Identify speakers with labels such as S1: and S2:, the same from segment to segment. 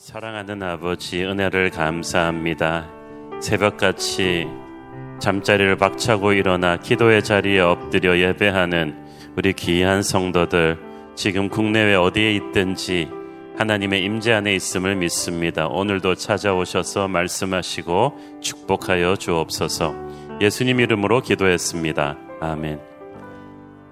S1: 사랑하는 아버지 은혜를 감사합니다. 새벽같이 잠자리를 박차고 일어나 기도의 자리에 엎드려 예배하는 우리 귀한 성도들 지금 국내외 어디에 있든지 하나님의 임재 안에 있음을 믿습니다. 오늘도 찾아오셔서 말씀하시고 축복하여 주옵소서. 예수님 이름으로 기도했습니다. 아멘.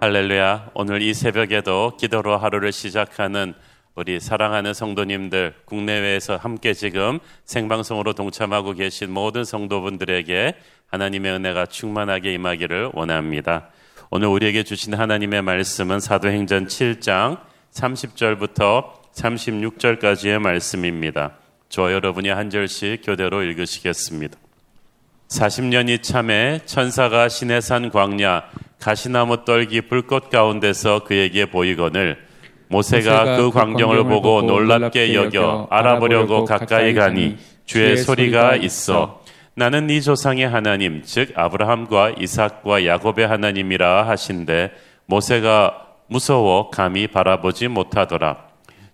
S1: 할렐루야. 오늘 이 새벽에도 기도로 하루를 시작하는 우리 사랑하는 성도님들 국내외에서 함께 지금 생방송으로 동참하고 계신 모든 성도분들에게 하나님의 은혜가 충만하게 임하기를 원합니다. 오늘 우리에게 주신 하나님의 말씀은 사도행전 7장 30절부터 36절까지의 말씀입니다. 저 여러분이 한 절씩 교대로 읽으시겠습니다. 40년이 참에 천사가 시내산 광야 가시나무 떨기 불꽃 가운데서 그에게 보이거늘 모세가 그 광경을 보고 놀랍게 여겨 알아보려고 가까이 가니 주의 소리가 있어. 나는 네 조상의 하나님 즉 아브라함과 이삭과 야곱의 하나님이라 하신데 모세가 무서워 감히 바라보지 못하더라.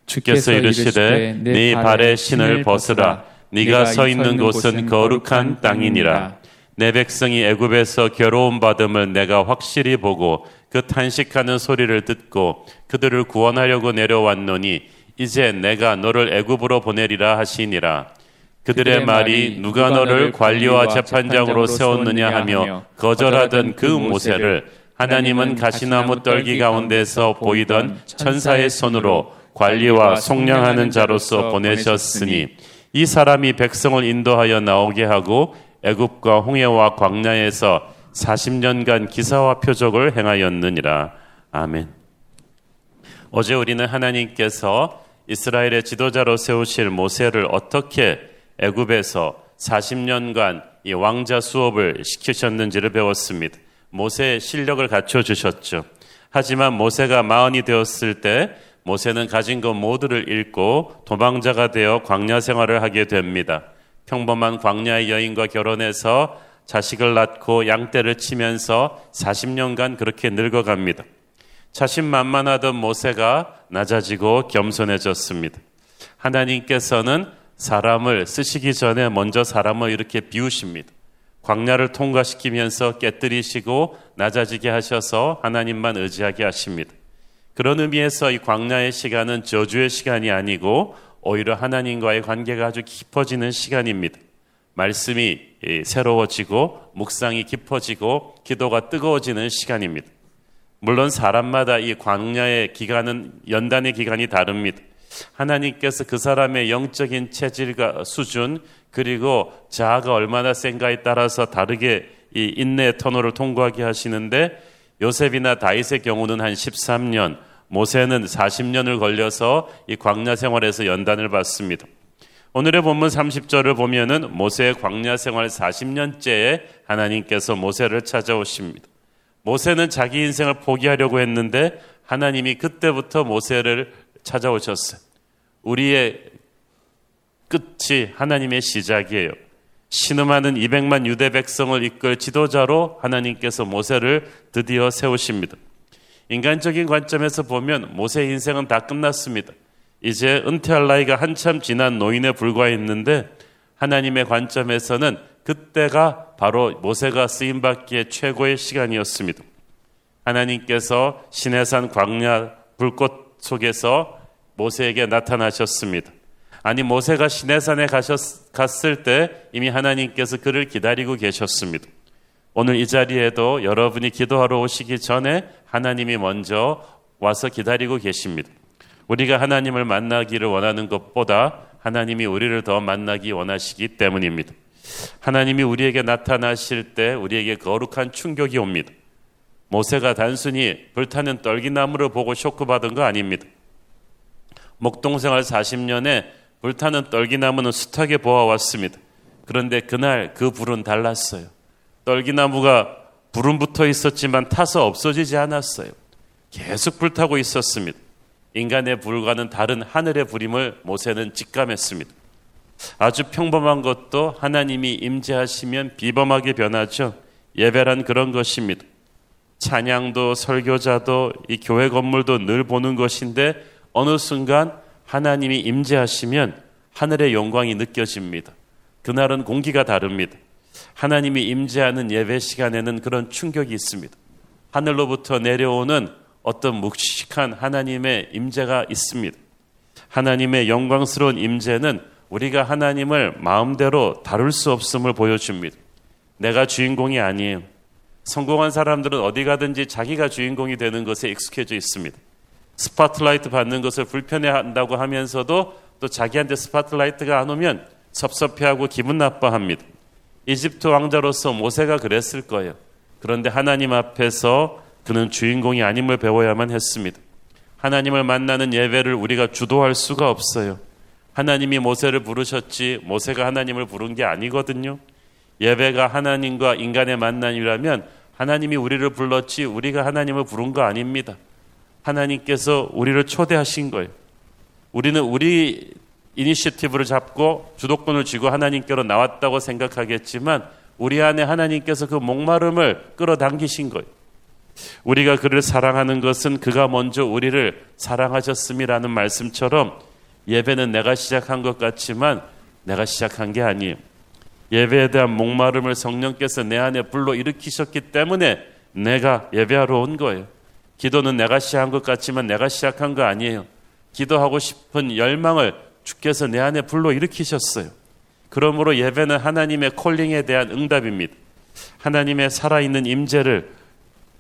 S1: 주께서 이르시되 네 발에 신을 벗으라. 네가 서 있는 곳은 거룩한 땅이니라. 내 백성이 애굽에서 괴로움 받음을 내가 확실히 보고 그 탄식하는 소리를 듣고 그들을 구원하려고 내려왔노니 이제 내가 너를 애굽으로 보내리라 하시니라. 그들의 말이 누가 너를 관리와 재판장으로 세웠느냐 하며 거절하던 그 모세를 하나님은 가시나무 떨기 가운데서 보이던 천사의 손으로 관리와 속량하는 자로서 보내셨으니 이 사람이 백성을 인도하여 나오게 하고 애굽과 홍해와 광야에서 40년간 기사와 표적을 행하였느니라. 아멘. 어제 우리는 하나님께서 이스라엘의 지도자로 세우실 모세를 어떻게 애굽에서 40년간 이 왕자 수업을 시키셨는지를 배웠습니다. 모세의 실력을 갖춰 주셨죠. 하지만 모세가 마흔이 되었을 때 모세는 가진 것 모두를 잃고 도망자가 되어 광야 생활을 하게 됩니다. 평범한 광야의 여인과 결혼해서 자식을 낳고 양떼를 치면서 40년간 그렇게 늙어갑니다. 자신만만하던 모세가 낮아지고 겸손해졌습니다. 하나님께서는 사람을 쓰시기 전에 먼저 사람을 이렇게 비우십니다. 광야를 통과시키면서 깨뜨리시고 낮아지게 하셔서 하나님만 의지하게 하십니다. 그런 의미에서 이 광야의 시간은 저주의 시간이 아니고 오히려 하나님과의 관계가 아주 깊어지는 시간입니다. 말씀이 새로워지고 묵상이 깊어지고 기도가 뜨거워지는 시간입니다. 물론 사람마다 이 광야의 기간은 연단의 기간이 다릅니다. 하나님께서 그 사람의 영적인 체질과 수준 그리고 자아가 얼마나 센가에 따라서 다르게 이 인내의 터널을 통과하게 하시는데 요셉이나 다윗의 경우는 한 13년, 모세는 40년을 걸려서 이 광야 생활에서 연단을 받습니다. 오늘의 본문 30절을 보면은 모세의 광야 생활 40년째에 하나님께서 모세를 찾아오십니다. 모세는 자기 인생을 포기하려고 했는데 하나님이 그때부터 모세를 찾아오셨어요. 우리의 끝이 하나님의 시작이에요. 신음하는 200만 유대 백성을 이끌 지도자로 하나님께서 모세를 드디어 세우십니다. 인간적인 관점에서 보면 모세의 인생은 다 끝났습니다. 이제 은퇴할 나이가 한참 지난 노인에 불과했는데 하나님의 관점에서는 그때가 바로 모세가 쓰임 받기에 최고의 시간이었습니다. 하나님께서 시내산 광야 불꽃 속에서 모세에게 나타나셨습니다. 아니 모세가 시내산에 가셨, 갔을 때 이미 하나님께서 그를 기다리고 계셨습니다. 오늘 이 자리에도 여러분이 기도하러 오시기 전에 하나님이 먼저 와서 기다리고 계십니다. 우리가 하나님을 만나기를 원하는 것보다 하나님이 우리를 더 만나기 원하시기 때문입니다. 하나님이 우리에게 나타나실 때 우리에게 거룩한 충격이 옵니다. 모세가 단순히 불타는 떨기나무를 보고 쇼크받은 거 아닙니다. 목동생활 40년에 불타는 떨기나무는 숱하게 보아왔습니다. 그런데 그날 그 불은 달랐어요. 떨기나무가 불은 붙어 있었지만 타서 없어지지 않았어요. 계속 불타고 있었습니다. 인간의 불과는 다른 하늘의 불임을 모세는 직감했습니다. 아주 평범한 것도 하나님이 임재하시면 비범하게 변하죠. 예배란 그런 것입니다. 찬양도 설교자도 이 교회 건물도 늘 보는 것인데 어느 순간 하나님이 임재하시면 하늘의 영광이 느껴집니다. 그날은 공기가 다릅니다. 하나님이 임재하는 예배 시간에는 그런 충격이 있습니다. 하늘로부터 내려오는 어떤 묵직한 하나님의 임재가 있습니다. 하나님의 영광스러운 임재는 우리가 하나님을 마음대로 다룰 수 없음을 보여줍니다. 내가 주인공이 아니에요. 성공한 사람들은 어디 가든지 자기가 주인공이 되는 것에 익숙해져 있습니다. 스포트라이트 받는 것을 불편해한다고 하면서도 또 자기한테 스포트라이트가 안 오면 섭섭해하고 기분 나빠합니다. 이집트 왕자로서 모세가 그랬을 거예요. 그런데 하나님 앞에서 그는 주인공이 아님을 배워야만 했습니다. 하나님을 만나는 예배를 우리가 주도할 수가 없어요. 하나님이 모세를 부르셨지 모세가 하나님을 부른 게 아니거든요. 예배가 하나님과 인간의 만남이라면 하나님이 우리를 불렀지 우리가 하나님을 부른 거 아닙니다. 하나님께서 우리를 초대하신 거예요. 우리는 우리 이니셔티브를 잡고 주도권을 쥐고 하나님께로 나왔다고 생각하겠지만 우리 안에 하나님께서 그 목마름을 끌어당기신 거예요. 우리가 그를 사랑하는 것은 그가 먼저 우리를 사랑하셨음이라는 말씀처럼 예배는 내가 시작한 것 같지만 내가 시작한 게 아니에요. 예배에 대한 목마름을 성령께서 내 안에 불러 일으키셨기 때문에 내가 예배하러 온 거예요. 기도는 내가 시작한 것 같지만 내가 시작한 거 아니에요. 기도하고 싶은 열망을 주께서 내 안에 불러 일으키셨어요. 그러므로 예배는 하나님의 콜링에 대한 응답입니다. 하나님의 살아있는 임재를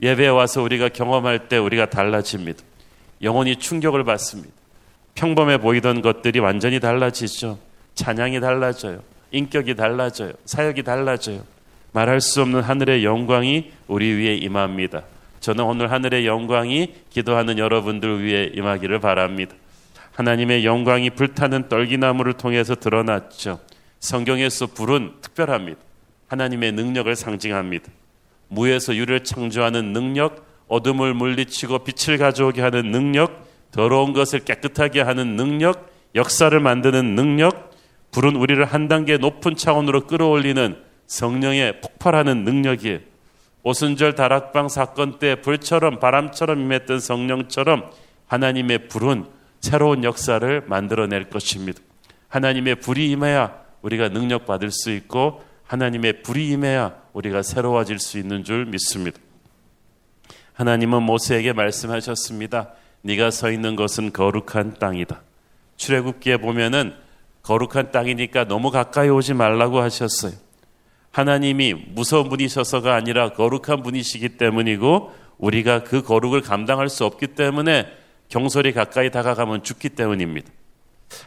S1: 예배에 와서 우리가 경험할 때 우리가 달라집니다. 영혼이 충격을 받습니다. 평범해 보이던 것들이 완전히 달라지죠. 찬양이 달라져요. 인격이 달라져요. 사역이 달라져요. 말할 수 없는 하늘의 영광이 우리 위에 임합니다. 저는 오늘 하늘의 영광이 기도하는 여러분들 위해 임하기를 바랍니다. 하나님의 영광이 불타는 떨기나무를 통해서 드러났죠. 성경에서 불은 특별합니다. 하나님의 능력을 상징합니다. 무에서 유를 창조하는 능력, 어둠을 물리치고 빛을 가져오게 하는 능력, 더러운 것을 깨끗하게 하는 능력, 역사를 만드는 능력, 불은 우리를 한 단계 높은 차원으로 끌어올리는 성령의 폭발하는 능력이에요. 오순절 다락방 사건 때 불처럼 바람처럼 임했던 성령처럼 하나님의 불은 새로운 역사를 만들어낼 것입니다. 하나님의 불이 임해야 우리가 능력 받을 수 있고 하나님의 불이 임해야 우리가 새로워질 수 있는 줄 믿습니다. 하나님은 모세에게 말씀하셨습니다. 네가 서 있는 것은 거룩한 땅이다. 출애굽기에 보면은 거룩한 땅이니까 너무 가까이 오지 말라고 하셨어요. 하나님이 무서운 분이셔서가 아니라 거룩한 분이시기 때문이고 우리가 그 거룩을 감당할 수 없기 때문에 경솔이 가까이 다가가면 죽기 때문입니다.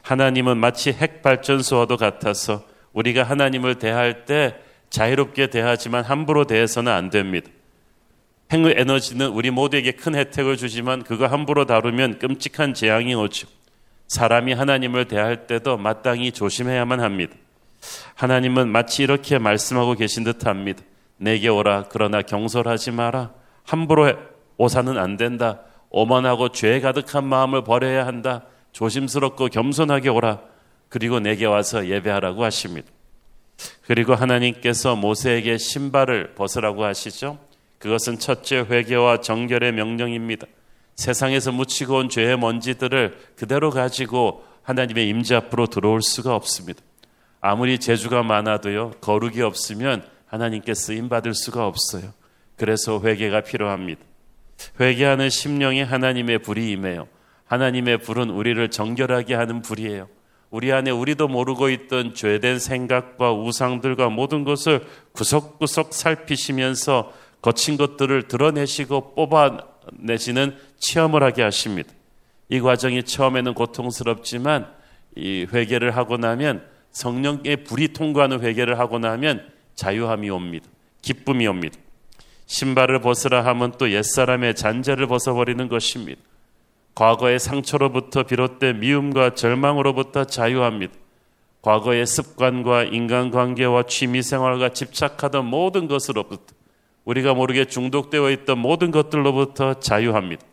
S1: 하나님은 마치 핵 발전소와도 같아서 우리가 하나님을 대할 때 자유롭게 대하지만 함부로 대해서는 안 됩니다. 핵 에너지는 우리 모두에게 큰 혜택을 주지만 그거 함부로 다루면 끔찍한 재앙이 오죠. 사람이 하나님을 대할 때도 마땅히 조심해야만 합니다. 하나님은 마치 이렇게 말씀하고 계신 듯 합니다. 내게 오라. 그러나 경솔하지 마라. 함부로 오사는 안 된다. 오만하고 죄 가득한 마음을 버려야 한다. 조심스럽고 겸손하게 오라. 그리고 내게 와서 예배하라고 하십니다. 그리고 하나님께서 모세에게 신발을 벗으라고 하시죠. 그것은 첫째 회개와 정결의 명령입니다. 세상에서 묻히고 온 죄의 먼지들을 그대로 가지고 하나님의 임재 앞으로 들어올 수가 없습니다. 아무리 재주가 많아도요, 거룩이 없으면 하나님께 쓰임 받을 수가 없어요. 그래서 회개가 필요합니다. 회개하는 심령에 하나님의 불이 임해요. 하나님의 불은 우리를 정결하게 하는 불이에요. 우리 안에 우리도 모르고 있던 죄된 생각과 우상들과 모든 것을 구석구석 살피시면서 거친 것들을 드러내시고 뽑아내시는 체험을 하게 하십니다. 이 과정이 처음에는 고통스럽지만 이 회개를 하고 나면 성령의 불이 통과하는 회개를 하고 나면 자유함이 옵니다. 기쁨이 옵니다. 신발을 벗으라 하면 또 옛사람의 잔재를 벗어버리는 것입니다. 과거의 상처로부터 비롯된 미움과 절망으로부터 자유합니다. 과거의 습관과 인간관계와 취미생활과 집착하던 모든 것으로부터 우리가 모르게 중독되어 있던 모든 것들로부터 자유합니다.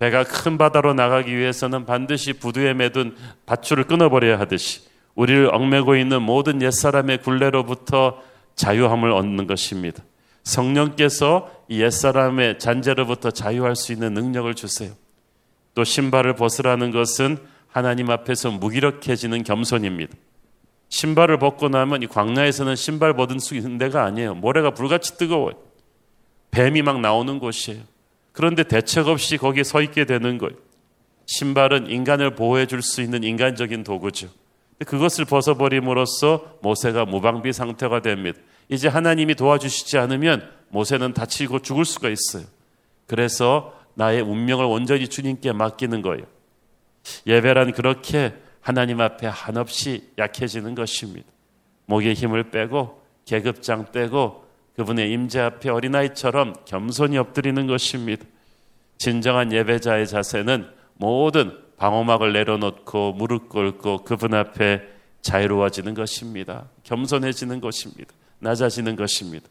S1: 배가 큰 바다로 나가기 위해서는 반드시 부두에 매둔 밧줄을 끊어버려야 하듯이 우리를 얽매고 있는 모든 옛사람의 굴레로부터 자유함을 얻는 것입니다. 성령께서 옛사람의 잔재로부터 자유할 수 있는 능력을 주세요. 또 신발을 벗으라는 것은 하나님 앞에서 무기력해지는 겸손입니다. 신발을 벗고 나면 이 광야에서는 신발 벗은 수 있는 데가 아니에요. 모래가 불같이 뜨거워요. 뱀이 막 나오는 곳이에요. 그런데 대책 없이 거기에 서 있게 되는 거예요. 신발은 인간을 보호해 줄 수 있는 인간적인 도구죠. 그것을 벗어버림으로써 모세가 무방비 상태가 됩니다. 이제 하나님이 도와주시지 않으면 모세는 다치고 죽을 수가 있어요. 그래서 나의 운명을 온전히 주님께 맡기는 거예요. 예배란 그렇게 하나님 앞에 한없이 약해지는 것입니다. 목의 힘을 빼고 계급장 빼고 그분의 임재 앞에 어린아이처럼 겸손히 엎드리는 것입니다. 진정한 예배자의 자세는 모든 방어막을 내려놓고 무릎 꿇고 그분 앞에 자유로워지는 것입니다. 겸손해지는 것입니다. 낮아지는 것입니다.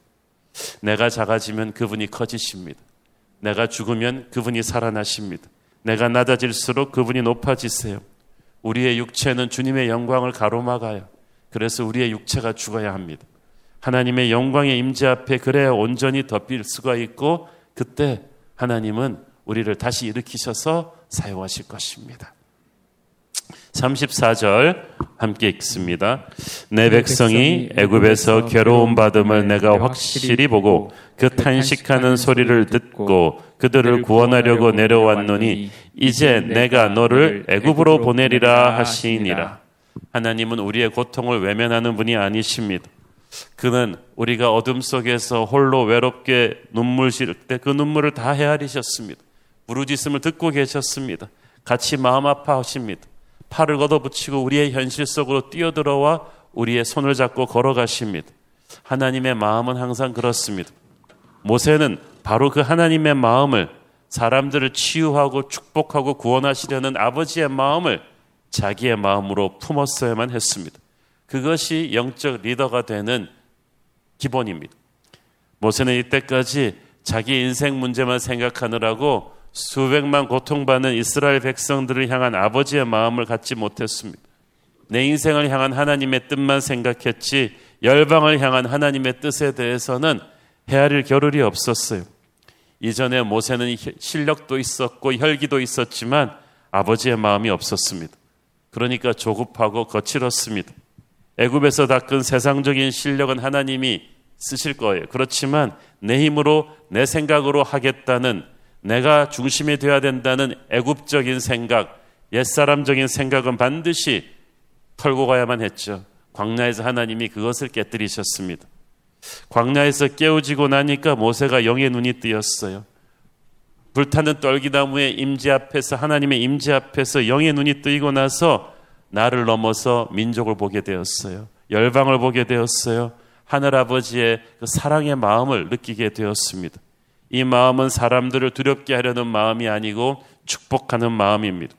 S1: 내가 작아지면 그분이 커지십니다. 내가 죽으면 그분이 살아나십니다. 내가 낮아질수록 그분이 높아지세요. 우리의 육체는 주님의 영광을 가로막아요. 그래서 우리의 육체가 죽어야 합니다. 하나님의 영광의 임재 앞에 그래야 온전히 덮일 수가 있고 그때 하나님은 우리를 다시 일으키셔서 사용하실 것입니다. 34절 함께 읽습니다. 내 백성이 애굽에서 괴로움 받음을 내가 확실히 보고 그 탄식하는 소리를 듣고 그들을 구원하려고 내려왔노니 이제 내가 너를 애굽으로 보내리라 하시니라. 하나님은 우리의 고통을 외면하는 분이 아니십니다. 그는 우리가 어둠 속에서 홀로 외롭게 눈물 실때그 눈물을 다 헤아리셨습니다. 부르짖음을 듣고 계셨습니다. 같이 마음 아파하십니다. 팔을 걷어붙이고 우리의 현실 속으로 뛰어들어와 우리의 손을 잡고 걸어가십니다. 하나님의 마음은 항상 그렇습니다. 모세는 바로 그 하나님의 마음을 사람들을 치유하고 축복하고 구원하시려는 아버지의 마음을 자기의 마음으로 품었어야만 했습니다. 그것이 영적 리더가 되는 기본입니다. 모세는 이때까지 자기 인생 문제만 생각하느라고 수백만 고통받는 이스라엘 백성들을 향한 아버지의 마음을 갖지 못했습니다. 내 인생을 향한 하나님의 뜻만 생각했지 열방을 향한 하나님의 뜻에 대해서는 헤아릴 겨를이 없었어요. 이전에 모세는 실력도 있었고 혈기도 있었지만 아버지의 마음이 없었습니다. 그러니까 조급하고 거칠었습니다. 애굽에서 닦은 세상적인 실력은 하나님이 쓰실 거예요. 그렇지만 내 힘으로 내 생각으로 하겠다는 내가 중심이 되어야 된다는 애굽적인 생각, 옛사람적인 생각은 반드시 털고 가야만 했죠. 광야에서 하나님이 그것을 깨뜨리셨습니다. 광야에서 깨우지고 나니까 모세가 영의 눈이 뜨였어요. 불타는 떨기나무의 임재 앞에서 하나님의 임재 앞에서 영의 눈이 뜨이고 나서 나를 넘어서 민족을 보게 되었어요. 열방을 보게 되었어요. 하늘 아버지의 그 사랑의 마음을 느끼게 되었습니다. 이 마음은 사람들을 두렵게 하려는 마음이 아니고 축복하는 마음입니다.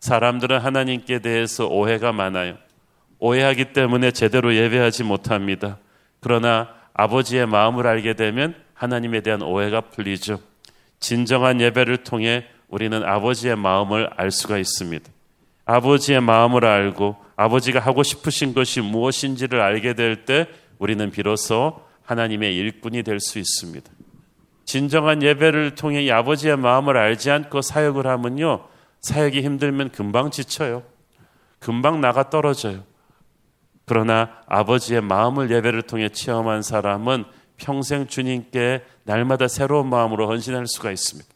S1: 사람들은 하나님께 대해서 오해가 많아요. 오해하기 때문에 제대로 예배하지 못합니다. 그러나 아버지의 마음을 알게 되면 하나님에 대한 오해가 풀리죠. 진정한 예배를 통해 우리는 아버지의 마음을 알 수가 있습니다. 아버지의 마음을 알고 아버지가 하고 싶으신 것이 무엇인지를 알게 될 때 우리는 비로소 하나님의 일꾼이 될 수 있습니다. 진정한 예배를 통해 이 아버지의 마음을 알지 않고 사역을 하면요. 사역이 힘들면 금방 지쳐요. 금방 나가 떨어져요. 그러나 아버지의 마음을 예배를 통해 체험한 사람은 평생 주님께 날마다 새로운 마음으로 헌신할 수가 있습니다.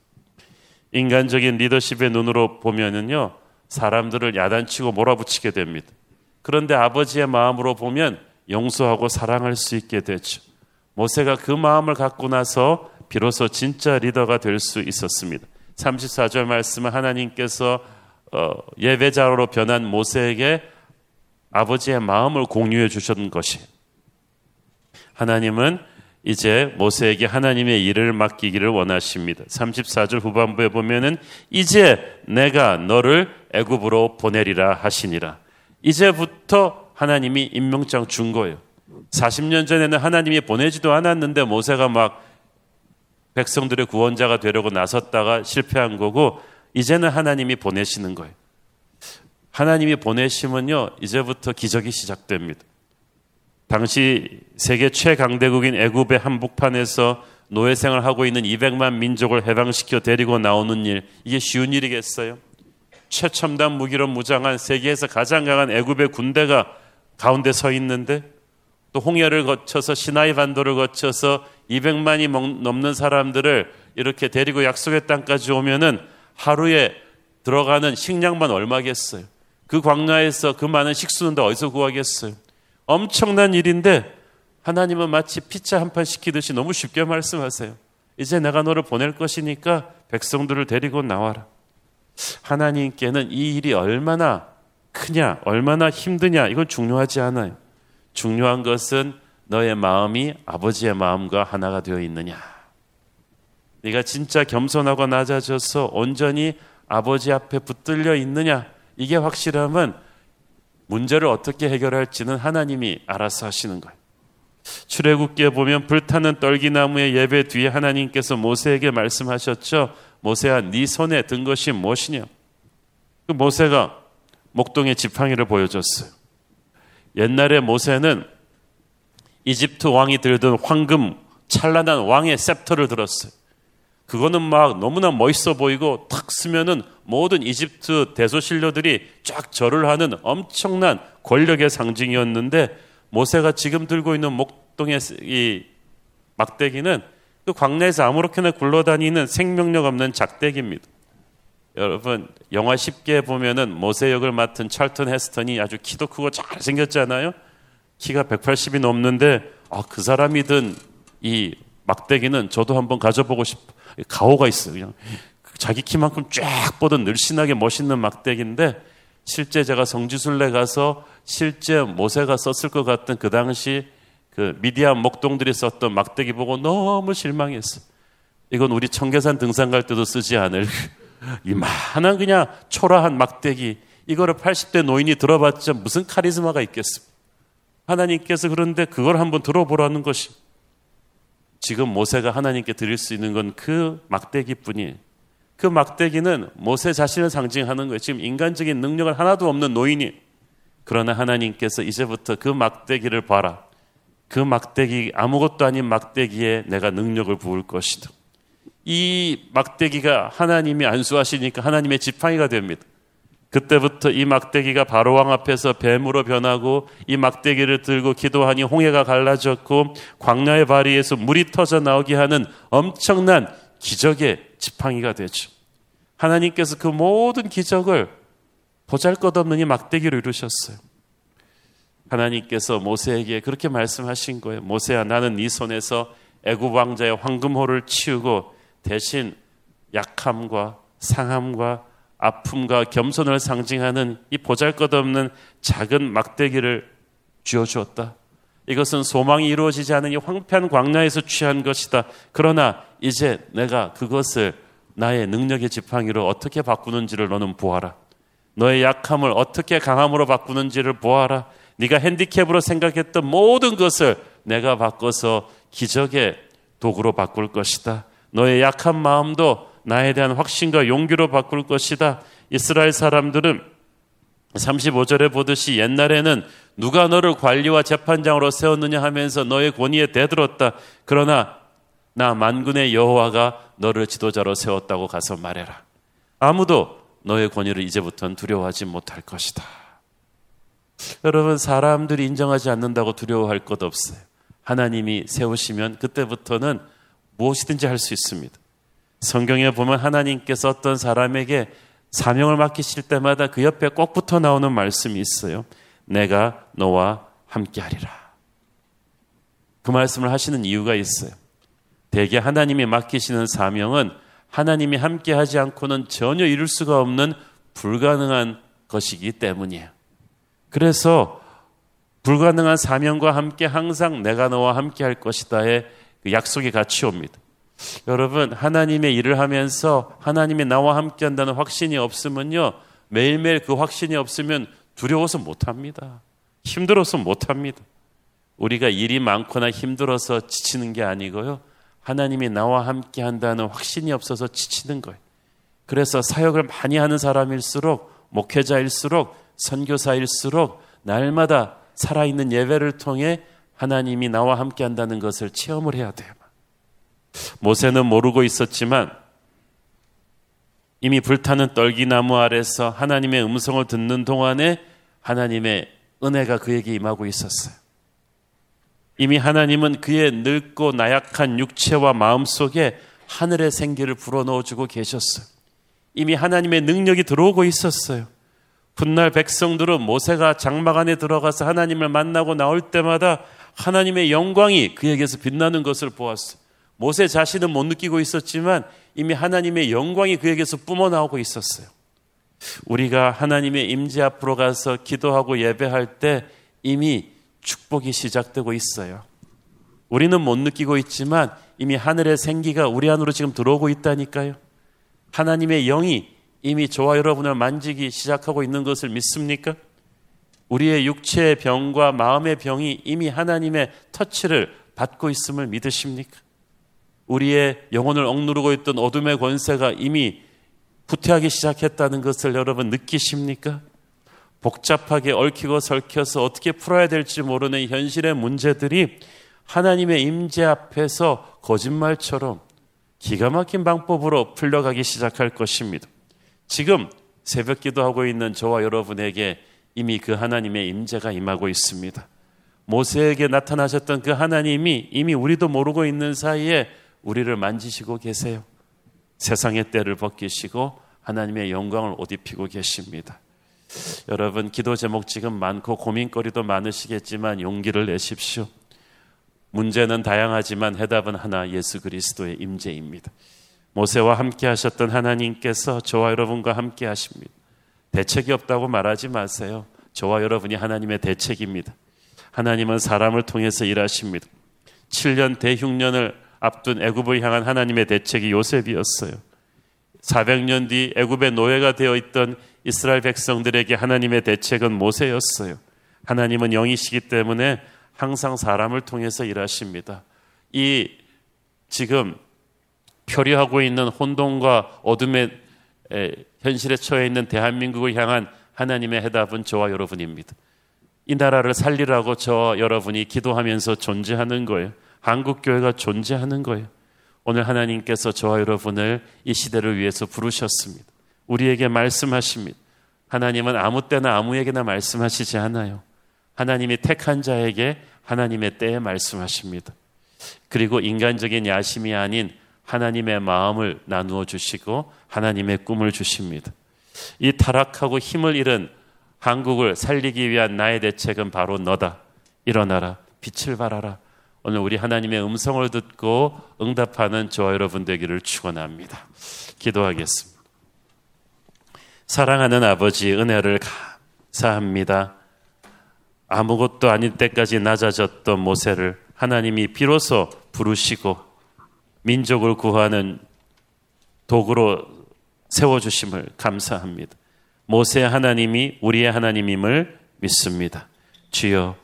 S1: 인간적인 리더십의 눈으로 보면은요, 사람들을 야단치고 몰아붙이게 됩니다. 그런데 아버지의 마음으로 보면 용서하고 사랑할 수 있게 되죠. 모세가 그 마음을 갖고 나서 비로소 진짜 리더가 될 수 있었습니다. 34절 말씀은 하나님께서 어, 예배자로 변한 모세에게 아버지의 마음을 공유해 주셨던 것이 하나님은 이제 모세에게 하나님의 일을 맡기기를 원하십니다. 34절 후반부에 보면은 이제 내가 너를 애굽으로 보내리라 하시니라. 이제부터 하나님이 임명장 준 거예요. 40년 전에는 하나님이 보내지도 않았는데 모세가 막 백성들의 구원자가 되려고 나섰다가 실패한 거고 이제는 하나님이 보내시는 거예요. 하나님이 보내시면요, 이제부터 기적이 시작됩니다. 당시 세계 최강대국인 애굽의 한복판에서 노예생을 하고 있는 200만 민족을 해방시켜 데리고 나오는 일, 이게 쉬운 일이겠어요? 최첨단 무기로 무장한 세계에서 가장 강한 애굽의 군대가 가운데 서 있는데 또 홍해를 거쳐서 시나이 반도를 거쳐서 200만이 넘는 사람들을 이렇게 데리고 약속의 땅까지 오면은 하루에 들어가는 식량만 얼마겠어요. 그 광야에서 그 많은 식수는 다 어디서 구하겠어요. 엄청난 일인데 하나님은 마치 피자 한 판 시키듯이 너무 쉽게 말씀하세요. 이제 내가 너를 보낼 것이니까 백성들을 데리고 나와라. 하나님께는 이 일이 얼마나 크냐, 얼마나 힘드냐, 이건 중요하지 않아요. 중요한 것은 너의 마음이 아버지의 마음과 하나가 되어 있느냐. 네가 진짜 겸손하고 낮아져서 온전히 아버지 앞에 붙들려 있느냐. 이게 확실하면 문제를 어떻게 해결할지는 하나님이 알아서 하시는 거예요. 출애굽기에 보면 불타는 떨기나무의 예배 뒤에 하나님께서 모세에게 말씀하셨죠. 모세야, 네 손에 든 것이 무엇이냐? 그 모세가 목동의 지팡이를 보여줬어요. 옛날에 모세는 이집트 왕이 들던 황금 찬란한 왕의 셉터를 들었어요. 그거는 막 너무나 멋있어 보이고 탁 쓰면은 모든 이집트 대소신료들이 쫙 절을 하는 엄청난 권력의 상징이었는데 모세가 지금 들고 있는 목동의 이 막대기는 그 광야에서 아무렇게나 굴러다니는 생명력 없는 작대기입니다. 여러분 영화 쉽게 보면은 모세 역을 맡은 찰턴 헤스턴이 아주 키도 크고 잘 생겼잖아요. 키가 180이 넘는데 아, 그 사람이 든 이 막대기는 저도 한번 가져보고 싶. 가오가 있어요. 그냥 자기 키만큼 쫙 뻗은 늘씬하게 멋있는 막대기인데 실제 제가 성지순례 가서 실제 모세가 썼을 것 같은 그 당시 그 미디안 목동들이 썼던 막대기 보고 너무 실망했어. 이건 우리 청계산 등산 갈 때도 쓰지 않을 이만한 그냥 초라한 막대기 이거를 80대 노인이 들어봤자 무슨 카리스마가 있겠습니까? 하나님께서 그런데 그걸 한번 들어보라는 것이 지금 모세가 하나님께 드릴 수 있는 건 그 막대기뿐이에요. 그 막대기는 모세 자신을 상징하는 거예요. 지금 인간적인 능력을 하나도 없는 노인이 그러나 하나님께서 이제부터 그 막대기를 봐라. 그 막대기 아무것도 아닌 막대기에 내가 능력을 부을 것이다. 이 막대기가 하나님이 안수하시니까 하나님의 지팡이가 됩니다. 그때부터 이 막대기가 바로왕 앞에서 뱀으로 변하고 이 막대기를 들고 기도하니 홍해가 갈라졌고 광야의 바리에서 물이 터져 나오게 하는 엄청난 기적의 지팡이가 되죠. 하나님께서 그 모든 기적을 보잘것없는 이 막대기로 이루셨어요. 하나님께서 모세에게 그렇게 말씀하신 거예요. 모세야 나는 네 손에서 애굽 왕자의 황금호를 치우고 대신 약함과 상함과 아픔과 겸손을 상징하는 이 보잘것없는 작은 막대기를 쥐어주었다. 이것은 소망이 이루어지지 않은 이 황폐한 광야에서 취한 것이다. 그러나 이제 내가 그것을 나의 능력의 지팡이로 어떻게 바꾸는지를 너는 보아라. 너의 약함을 어떻게 강함으로 바꾸는지를 보아라. 네가 핸디캡으로 생각했던 모든 것을 내가 바꿔서 기적의 도구로 바꿀 것이다. 너의 약한 마음도 나에 대한 확신과 용기로 바꿀 것이다. 이스라엘 사람들은 35절에 보듯이 옛날에는 누가 너를 관리와 재판장으로 세웠느냐 하면서 너의 권위에 대들었다. 그러나 나 만군의 여호와가 너를 지도자로 세웠다고 가서 말해라. 아무도 너의 권위를 이제부터는 두려워하지 못할 것이다. 여러분 사람들이 인정하지 않는다고 두려워할 것 없어요. 하나님이 세우시면 그때부터는 무엇이든지 할 수 있습니다. 성경에 보면 하나님께서 어떤 사람에게 사명을 맡기실 때마다 그 옆에 꼭 붙어 나오는 말씀이 있어요. 내가 너와 함께 하리라. 그 말씀을 하시는 이유가 있어요. 대개 하나님이 맡기시는 사명은 하나님이 함께 하지 않고는 전혀 이룰 수가 없는 불가능한 것이기 때문이에요. 그래서 불가능한 사명과 함께 항상 내가 너와 함께 할 것이다의 그 약속이 같이 옵니다. 여러분, 하나님의 일을 하면서 하나님이 나와 함께 한다는 확신이 없으면요, 매일매일 그 확신이 없으면 두려워서 못 합니다. 힘들어서 못 합니다. 우리가 일이 많거나 힘들어서 지치는 게 아니고요. 하나님이 나와 함께 한다는 확신이 없어서 지치는 거예요. 그래서 사역을 많이 하는 사람일수록, 목회자일수록, 선교사일수록, 날마다 살아있는 예배를 통해 하나님이 나와 함께 한다는 것을 체험을 해야 돼요. 모세는 모르고 있었지만 이미 불타는 떨기나무 아래서 하나님의 음성을 듣는 동안에 하나님의 은혜가 그에게 임하고 있었어요. 이미 하나님은 그의 늙고 나약한 육체와 마음 속에 하늘의 생기를 불어넣어 주고 계셨어요. 이미 하나님의 능력이 들어오고 있었어요. 훗날 백성들은 모세가 장막 안에 들어가서 하나님을 만나고 나올 때마다 하나님의 영광이 그에게서 빛나는 것을 보았어요. 모세 자신은 못 느끼고 있었지만 이미 하나님의 영광이 그에게서 뿜어나오고 있었어요. 우리가 하나님의 임재 앞으로 가서 기도하고 예배할 때 이미 축복이 시작되고 있어요. 우리는 못 느끼고 있지만 이미 하늘의 생기가 우리 안으로 지금 들어오고 있다니까요. 하나님의 영이 이미 저와 여러분을 만지기 시작하고 있는 것을 믿습니까? 우리의 육체의 병과 마음의 병이 이미 하나님의 터치를 받고 있음을 믿으십니까? 우리의 영혼을 억누르고 있던 어둠의 권세가 이미 후퇴하기 시작했다는 것을 여러분 느끼십니까? 복잡하게 얽히고 설켜서 어떻게 풀어야 될지 모르는 현실의 문제들이 하나님의 임재 앞에서 거짓말처럼 기가 막힌 방법으로 풀려가기 시작할 것입니다. 지금 새벽 기도하고 있는 저와 여러분에게 이미 그 하나님의 임재가 임하고 있습니다. 모세에게 나타나셨던 그 하나님이 이미 우리도 모르고 있는 사이에 우리를 만지시고 계세요. 세상의 때를 벗기시고 하나님의 영광을 옷 입히고 계십니다. 여러분 기도 제목 지금 많고 고민거리도 많으시겠지만 용기를 내십시오. 문제는 다양하지만 해답은 하나 예수 그리스도의 임재입니다. 모세와 함께 하셨던 하나님께서 저와 여러분과 함께 하십니다. 대책이 없다고 말하지 마세요. 저와 여러분이 하나님의 대책입니다. 하나님은 사람을 통해서 일하십니다. 7년 대흉년을 앞둔 애굽을 향한 하나님의 대책이 요셉이었어요. 400년 뒤 애굽의 노예가 되어 있던 이스라엘 백성들에게 하나님의 대책은 모세였어요. 하나님은 영이시기 때문에 항상 사람을 통해서 일하십니다. 이 지금 표류하고 있는 혼돈과 어둠의 현실에 처해 있는 대한민국을 향한 하나님의 해답은 저와 여러분입니다. 이 나라를 살리라고 저 여러분이 기도하면서 존재하는 거예요. 한국 교회가 존재하는 거예요. 오늘 하나님께서 저와 여러분을 이 시대를 위해서 부르셨습니다. 우리에게 말씀하십니다. 하나님은 아무 때나 아무에게나 말씀하시지 않아요. 하나님이 택한 자에게 하나님의 때에 말씀하십니다. 그리고 인간적인 야심이 아닌 하나님의 마음을 나누어 주시고 하나님의 꿈을 주십니다. 이 타락하고 힘을 잃은 한국을 살리기 위한 나의 대책은 바로 너다. 일어나라. 빛을 발하라. 오늘 우리 하나님의 음성을 듣고 응답하는 저와 여러분 되기를 축원합니다. 기도하겠습니다. 사랑하는 아버지 은혜를 감사합니다. 아무것도 아닌 때까지 낮아졌던 모세를 하나님이 비로소 부르시고 민족을 구하는 도구로 세워 주심을 감사합니다. 모세 하나님이 우리의 하나님임을 믿습니다. 주여,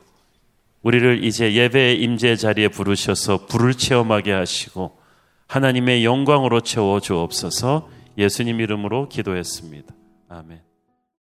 S1: 우리를 이제 예배의 임재 자리에 부르셔서 불을 체험하게 하시고 하나님의 영광으로 채워 주옵소서 예수님 이름으로 기도했습니다. 아멘.